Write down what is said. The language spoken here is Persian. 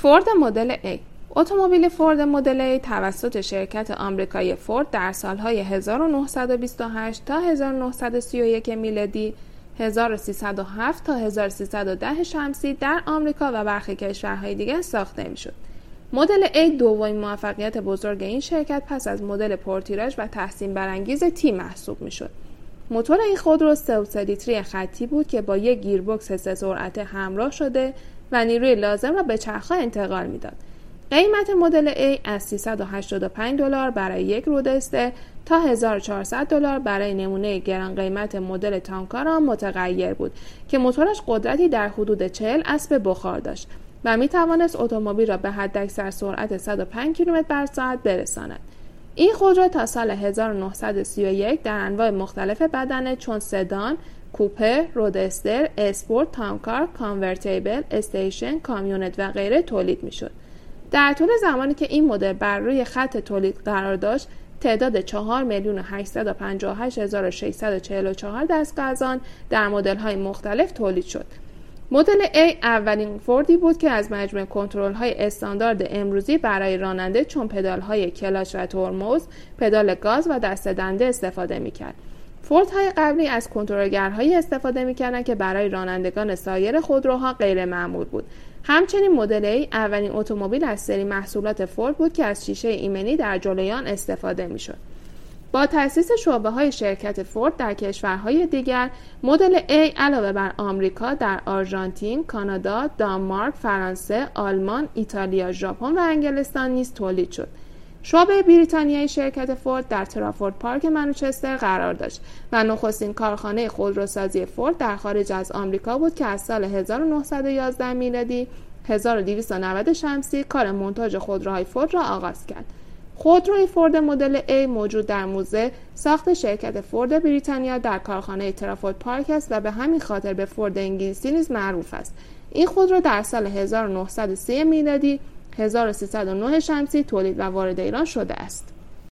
فورد مدل A اتومبیل فورد مدل A توسط شرکت آمریکایی فورد در سالهای 1928 تا 1931 میلادی 1307 تا 1310 شمسی در آمریکا و برخی کشورهای دیگر ساخته می‌شد. مدل A دومین موفقیت بزرگ این شرکت پس از مدل پرتیراژ و تحسین برانگیز تی محسوب می‌شد. موتور این خودرو 3 لیتری خطی بود که با یک گیربکس سه سرعت همراه شده و نیروی لازم را به چرخها انتقال می‌داد. قیمت مدل A از 385 دلار برای یک رودستر تا 1400 دلار برای نمونه گران قیمت مدل تانکارا متغیر بود که موتورش قدرتی در حدود 40 اسب بخار داشت و می توانست اتومبیل را به حداکثر سرعت 105 کیلومتر بر ساعت برساند. این خودرو تا سال 1931 در انواع مختلف بدنه چون سدان، کوپه، رودستر، اسپورت، تانکار، کانورتیبل، استیشن، کامیونت و غیره تولید می شد. در طول زمانی که این مدل بر روی خط تولید قرار داشت تعداد 4 میلیون 858,644 دستگاه از آن در مدل های مختلف تولید شد. مدل A اولین فوردی بود که از مجموعه کنترل های استاندارد امروزی برای راننده چون پدال های کلاچ و ترمز، پدال گاز و دست دنده استفاده می کرد. فورد های قبلی از کنترلگرهایی استفاده می‌کردند که برای رانندگان سایر خودروها غیر معمول بود همچنین مدل A اولین اتومبیل از سری محصولات فورد بود که از شیشه ایمنی در جلویان استفاده می‌شد با تأسیس شعبه های شرکت فورد در کشورهای دیگر مدل A علاوه بر آمریکا در آرژانتین، کانادا، دانمارک، فرانسه، آلمان، ایتالیا، ژاپن و انگلستان نیز تولید شد. شعبه بریتانیایی شرکت فورد در ترافورد پارک منچستر قرار داشت و نخستین کارخانه خودروسازی فورد در خارج از آمریکا بود که از سال 1911 میلادی 1290 شمسی کار منتاج خودروهای فورد را آغاز کرد. خودروی فورد مدل A موجود در موزه ساخت شرکت فورد بریتانیا در کارخانه ترافورد پارک است و به همین خاطر به فورد انگلیسی نیز معروف است. این خودرو در سال 1930 میلادی 1309 شمسی تولید و وارد ایران شده است.